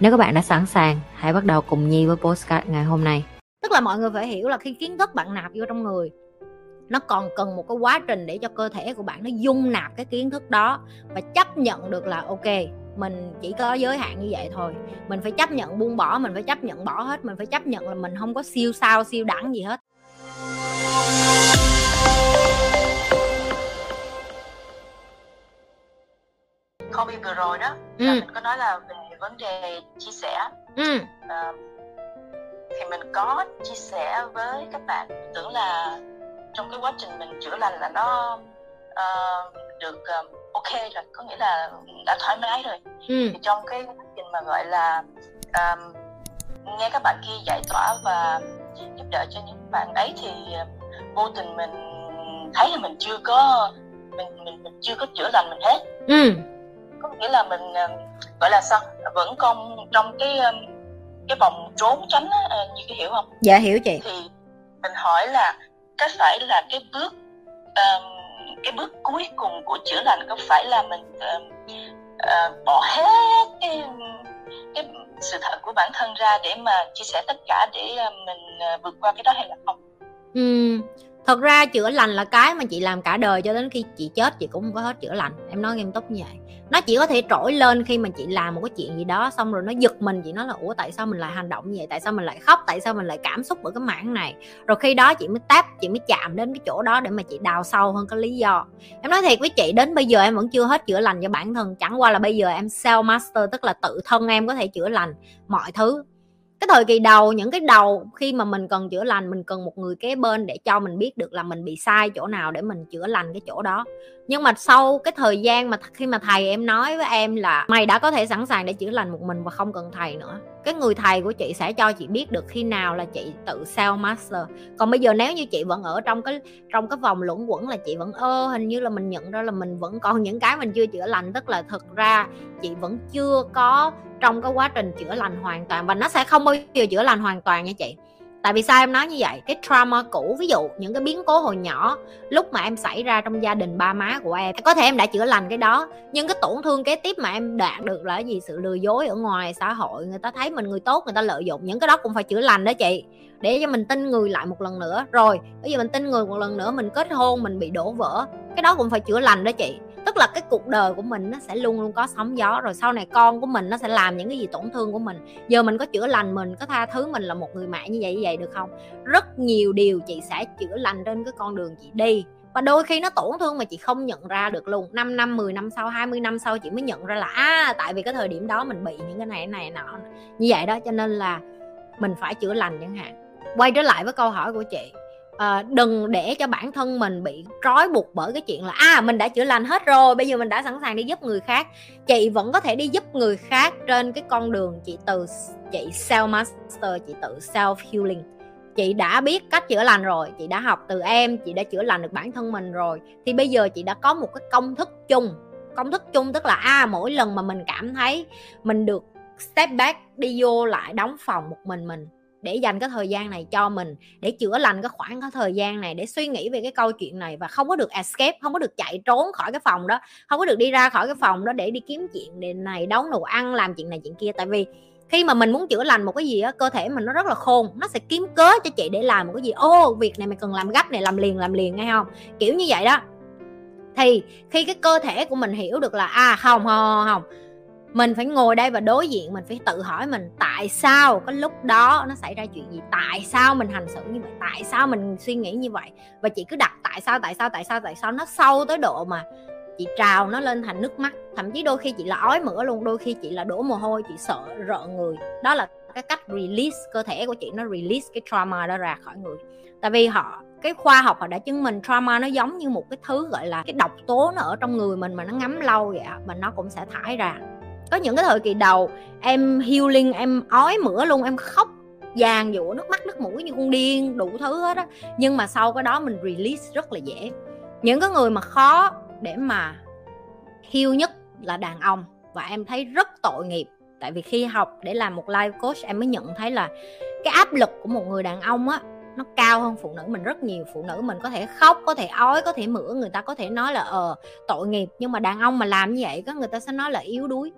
Nếu các bạn đã sẵn sàng, hãy bắt đầu cùng Nhi với postcard ngày hôm nay. tức là mọi người phải hiểu là khi kiến thức bạn nạp vô trong người nó còn cần một cái quá trình để cho cơ thể của bạn nó dung nạp cái kiến thức đó và chấp nhận được là ok mình chỉ có giới hạn như vậy thôi mình phải chấp nhận buông bỏ mình phải chấp nhận bỏ hết mình phải chấp nhận là mình không có siêu sao siêu đẳng gì hết Kobe vừa rồi đó Ừ. là mình có nói là về vấn đề chia sẻ. Ừ. Ờ, thì mình có chia sẻ với các bạn tưởng là trong cái quá trình mình chữa lành là nó ờ, được ờ, ok rồi có nghĩa là đã thoải mái rồi. Ừ. Thì trong cái quá trình mà gọi là ờ, nghe các bạn kia giải tỏa và giúp đỡ cho những bạn ấy thì vô tình mình thấy là mình chưa có mình mình, mình chưa có chữa lành mình hết. Ừ. Có nghĩa là mình gọi là sao? Vẫn còn trong cái ờ, cái vòng trốn tránh á, ờ, như cái hiểu không? Dạ hiểu chị. Thì mình hỏi là có phải là cái bước ờm, cái bước cuối cùng của chữa lành có phải là mình ờm, ờ, bỏ hết cái cái sự thật của bản thân ra để mà chia sẻ tất cả để ờ, mình ờ, vượt qua cái đó hay là không? Ừ thật ra chữa lành là cái mà chị làm cả đời cho đến khi chị chết chị cũng không có hết chữa lành. Em nói nghiêm túc như vậy nó chỉ có thể trỗi lên khi mà chị làm một cái chuyện gì đó, xong rồi nó giật mình, chị nói là, ủa, tại sao mình lại hành động như vậy? Tại sao mình lại khóc? Tại sao mình lại cảm xúc ở cái mảng này? Rồi khi đó chị mới tap, chị mới chạm đến cái chỗ đó để mà chị đào sâu hơn cái lý do. Em nói thiệt với chị, đến bây giờ em vẫn chưa hết chữa lành cho bản thân. Chẳng qua là bây giờ em self master, tức là tự thân em có thể chữa lành mọi thứ. Cái thời kỳ đầu, những cái đầu khi mà mình cần chữa lành, mình cần một người kế bên để cho mình biết được là mình bị sai chỗ nào để mình chữa lành cái chỗ đó nhưng mà sau cái thời gian mà khi mà thầy em nói với em là mày đã có thể sẵn sàng để chữa lành một mình và không cần thầy nữa, cái người thầy của chị sẽ cho chị biết được khi nào là chị tự self master. Còn bây giờ nếu như chị vẫn ở trong cái trong cái vòng luẩn quẩn là chị vẫn ơ, hình như là mình nhận ra là mình vẫn còn những cái mình chưa chữa lành. Tức là thực ra chị vẫn chưa có trong cái quá trình chữa lành hoàn toàn và nó sẽ không bao giờ chữa lành hoàn toàn nha chị tại vì sao em nói như vậy? Cái trauma cũ, ví dụ những cái biến cố hồi nhỏ, lúc mà em xảy ra trong gia đình ba má của em, có thể em đã chữa lành cái đó. Nhưng cái tổn thương kế tiếp mà em đạt được là gì? Sự lừa dối ở ngoài xã hội, người ta thấy mình người tốt, người ta lợi dụng, những cái đó cũng phải chữa lành đó chị. Để cho mình tin người lại một lần nữa. Rồi, bây giờ mình tin người một lần nữa, mình kết hôn, mình bị đổ vỡ, cái đó cũng phải chữa lành đó chị tức là cái cuộc đời của mình nó sẽ luôn luôn có sóng gió, rồi sau này con của mình nó sẽ làm những cái gì tổn thương của mình. Giờ mình có chữa lành mình, có tha thứ mình là một người mẹ như vậy như vậy được không? Rất nhiều điều chị sẽ chữa lành trên cái con đường chị đi. Và đôi khi nó tổn thương mà chị không nhận ra được luôn. 5 năm 10 năm sau 20 năm sau chị mới nhận ra là à tại vì cái thời điểm đó mình bị những cái này này nọ. Như vậy đó, cho nên là mình phải chữa lành chẳng hạn. Quay trở lại với câu hỏi của chị à, đừng để cho bản thân mình bị trói buộc bởi cái chuyện là à mình đã chữa lành hết rồi bây giờ mình đã sẵn sàng đi giúp người khác. Chị vẫn có thể đi giúp người khác trên cái con đường chị từ chị self master chị tự self healing. Chị đã biết cách chữa lành rồi chị đã học từ em chị đã chữa lành được bản thân mình rồi. Thì bây giờ chị đã có một cái công thức chung. Công thức chung tức là à mỗi lần mà mình cảm thấy mình được step back đi vô lại đóng phòng một mình mình để dành cái thời gian này cho mình, để chữa lành cái khoảng cái thời gian này, để suy nghĩ về cái câu chuyện này và không có được escape, không có được chạy trốn khỏi cái phòng đó, không có được đi ra khỏi cái phòng đó để đi kiếm chuyện này nấu đồ ăn, làm chuyện này chuyện kia. Tại vì khi mà mình muốn chữa lành một cái gì á, cơ thể mình nó rất là khôn, nó sẽ kiếm cớ cho chị để làm một cái gì. Ô, việc này mày cần làm gấp này, làm liền làm liền, nghe không? Kiểu như vậy đó. Thì khi cái cơ thể của mình hiểu được là à không không không mình phải ngồi đây và đối diện, mình phải tự hỏi mình, tại sao cái lúc đó nó xảy ra chuyện gì? Tại sao mình hành xử như vậy? Tại sao mình suy nghĩ như vậy? Và chị cứ đặt tại sao tại sao tại sao tại sao? Nó sâu tới độ mà chị trào nó lên thành nước mắt. Thậm chí đôi khi chị là ói mửa luôn, đôi khi chị là đổ mồ hôi, chị sợ rợn người. Đó là cái cách release cơ thể của chị, nó release cái trauma đó ra khỏi người. Tại vì họ, cái khoa học họ đã chứng minh trauma nó giống như một cái thứ gọi là cái độc tố nó ở trong người mình mà nó ngấm lâu vậy mà nó cũng sẽ thải ra có những cái thời kỳ đầu, em healing, em ói mửa luôn, em khóc vàng dụ nước mắt, nước mũi như con điên, đủ thứ hết á. Nhưng mà sau cái đó mình release rất là dễ. Những cái người mà khó để mà heal nhất là đàn ông. Và em thấy rất tội nghiệp. Tại vì khi học để làm một life coach, em mới nhận thấy là cái áp lực của một người đàn ông á, nó cao hơn phụ nữ mình rất nhiều. Phụ nữ mình có thể khóc, có thể ói, có thể mửa, người ta có thể nói là ờ tội nghiệp. Nhưng mà đàn ông mà làm như vậy có người ta sẽ nói là yếu đuối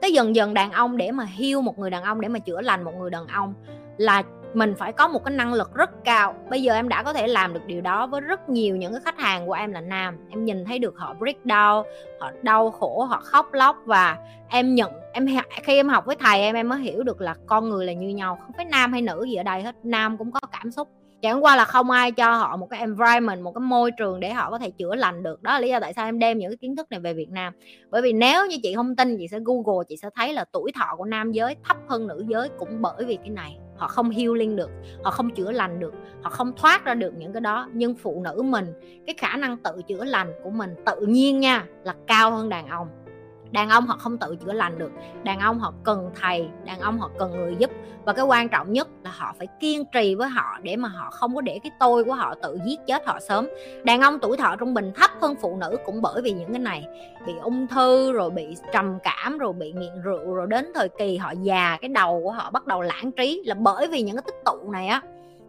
cái dần dần đàn ông để mà hiêu một người đàn ông, để mà chữa lành một người đàn ông là mình phải có một cái năng lực rất cao. Bây giờ em đã có thể làm được điều đó với rất nhiều những cái khách hàng của em là nam. Em nhìn thấy được họ break down, họ đau khổ, họ khóc lóc và em nhận, em khi em học với thầy em em mới hiểu được là con người là như nhau, không phải nam hay nữ gì ở đây hết. Nam cũng có cảm xúc chẳng qua là không ai cho họ một cái environment, một cái môi trường để họ có thể chữa lành được. Đó là lý do tại sao em đem những cái kiến thức này về Việt Nam. Bởi vì nếu như chị không tin, chị sẽ google, chị sẽ thấy là tuổi thọ của nam giới thấp hơn nữ giới cũng bởi vì cái này. Họ không healing được, họ không chữa lành được, họ không thoát ra được những cái đó. Nhưng phụ nữ mình, cái khả năng tự chữa lành của mình tự nhiên nha, là cao hơn đàn ông đàn ông họ không tự chữa lành được. Đàn ông họ cần thầy, đàn ông họ cần người giúp. Và cái quan trọng nhất là họ phải kiên trì với họ để mà họ không có để cái tôi của họ tự giết chết họ sớm. Đàn ông tuổi thọ trung bình thấp hơn phụ nữ cũng bởi vì những cái này. Bị ung thư, rồi bị trầm cảm, rồi bị nghiện rượu, rồi đến thời kỳ họ già, cái đầu của họ bắt đầu lãng trí là bởi vì những cái tích tụ này á.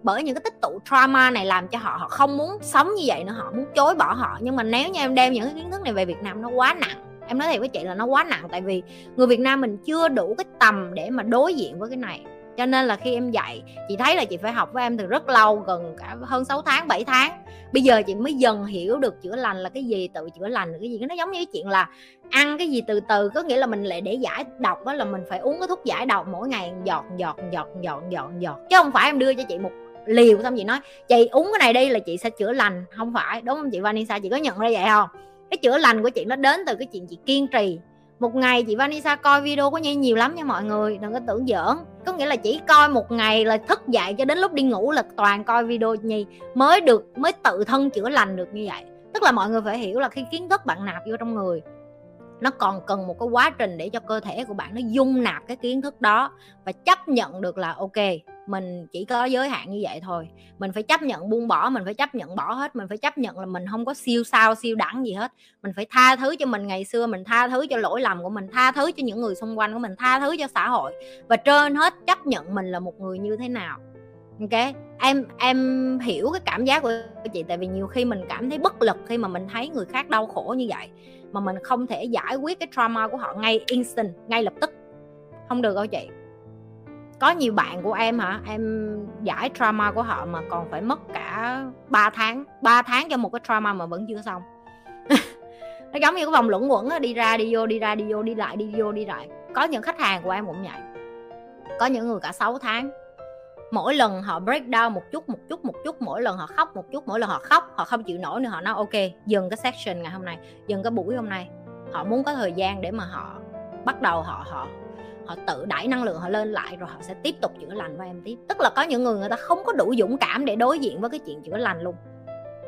Bởi những cái tích tụ trauma này làm cho họ họ không muốn sống như vậy nữa, họ muốn chối bỏ họ. Nhưng mà nếu như em đem những cái kiến thức này về Việt Nam nó quá nặng em nói thiệt với chị là nó quá nặng, tại vì người Việt Nam mình chưa đủ cái tầm để mà đối diện với cái này. Cho nên là khi em dạy, chị thấy là chị phải học với em từ rất lâu, gần cả hơn 6 tháng 7 tháng. Bây giờ chị mới dần hiểu được chữa lành là cái gì, tự chữa lành là cái gì. Nó giống như cái chuyện là ăn cái gì từ từ, có nghĩa là mình lại để giải độc đó là mình phải uống cái thuốc giải độc mỗi ngày, giọt giọt giọt giọt giọt giọt. Chứ không phải em đưa cho chị một liều xong chị nói, chị uống cái này đi là chị sẽ chữa lành. Không phải, đúng không chị Vanessa? Chị có nhận ra vậy không? Cái chữa lành của chị nó đến từ cái chuyện chị kiên trì. Một ngày chị Vanessa coi video của Nhi nhiều lắm nha mọi người, đừng có tưởng giỡn. Có nghĩa là chỉ coi một ngày là thức dậy cho đến lúc đi ngủ là toàn coi video Nhi mới được, mới tự thân chữa lành được như vậy. Tức là mọi người phải hiểu là khi kiến thức bạn nạp vô trong người, nó còn cần một cái quá trình để cho cơ thể của bạn nó dung nạp cái kiến thức đó và chấp nhận được là, ok mình chỉ có giới hạn như vậy thôi. Mình phải chấp nhận buông bỏ, mình phải chấp nhận bỏ hết, mình phải chấp nhận là mình không có siêu sao, siêu đẳng gì hết. Mình phải tha thứ cho mình ngày xưa, mình tha thứ cho lỗi lầm của mình, tha thứ cho những người xung quanh của mình, tha thứ cho xã hội. Và trên hết chấp nhận mình là một người như thế nào. Ok? Em em hiểu cái cảm giác của chị, tại vì nhiều khi mình cảm thấy bất lực khi mà mình thấy người khác đau khổ như vậy, mà mình không thể giải quyết cái trauma của họ ngay instant, ngay lập tức. Không được đâu chị có nhiều bạn của em hả? Em giải trauma của họ mà còn phải mất cả 3 tháng 3 tháng cho một cái trauma mà vẫn chưa xong. Nó giống như cái vòng luẩn quẩn đi ra, đi vô, đi ra, đi vô, đi lại, đi vô, đi lại. Có những khách hàng của em cũng vậy. Có những người cả 6 tháng. Mỗi lần họ break down một chút một chút một chút, mỗi lần họ khóc một chút, mỗi lần họ khóc, họ không chịu nổi nữa, họ nói, ok, dừng cái section ngày hôm nay, dừng cái buổi hôm nay. Họ muốn có thời gian để mà họ bắt đầu họ họ họ tự đẩy năng lượng họ lên lại rồi họ sẽ tiếp tục chữa lành với em tiếp. Tức là có những người người ta không có đủ dũng cảm để đối diện với cái chuyện chữa lành luôn.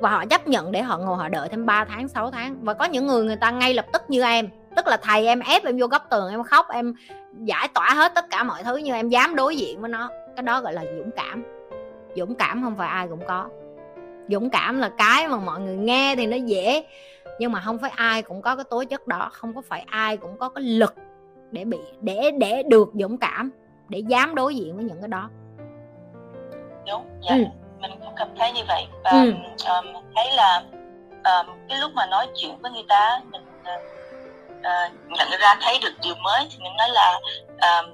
Và họ chấp nhận để họ ngồi họ đợi thêm 3 tháng 6 tháng. Và có những người người ta ngay lập tức như em. Tức là thầy em ép em vô góc tường, em khóc, em giải tỏa hết tất cả mọi thứ nhưng em dám đối diện với nó. Cái đó gọi là dũng cảm. Dũng cảm không phải ai cũng có. Dũng cảm là cái mà mọi người nghe thì nó dễ. Nhưng mà không phải ai cũng có cái tố chất đó. Không có phải ai cũng có cái lực để bị để để được dũng cảm để dám đối diện với những cái đó. Đúng dạ. Ừ. mình cũng cảm thấy như vậy. Và ừ. uh, mình thấy là uh, cái lúc mà nói chuyện với người ta mình uh, nhận ra thấy được điều mới thì mình nói là uh,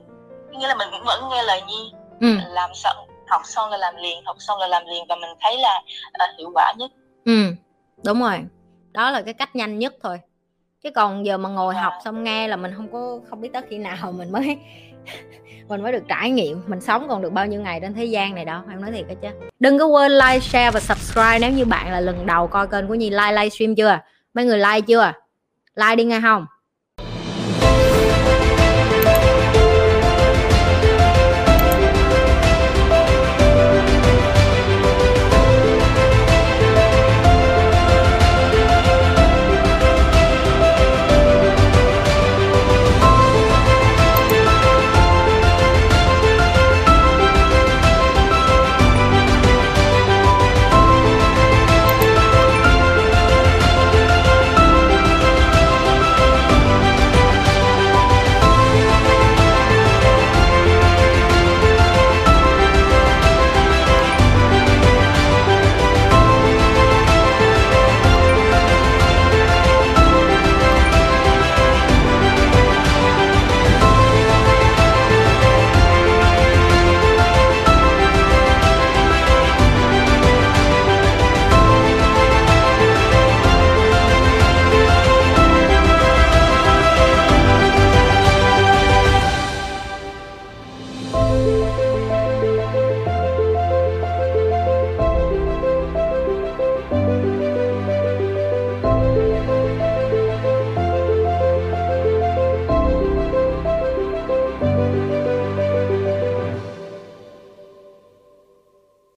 nghĩa là mình vẫn nghe lời nhi. Ừ. làm xong học xong là làm liền học xong là làm liền và mình thấy là uh, hiệu quả nhất. Ừ đúng rồi. Đó là cái cách nhanh nhất thôi chứ còn giờ mà ngồi học xong nghe là mình không có không biết tới khi nào mình mới mình mới được trải nghiệm mình sống còn được bao nhiêu ngày trên thế gian này đâu em nói thiệt đó chứ. Đừng có quên like share và subscribe nếu như bạn là lần đầu coi kênh của nhi. Like livestream chưa? Mấy người like chưa? Like đi nghe không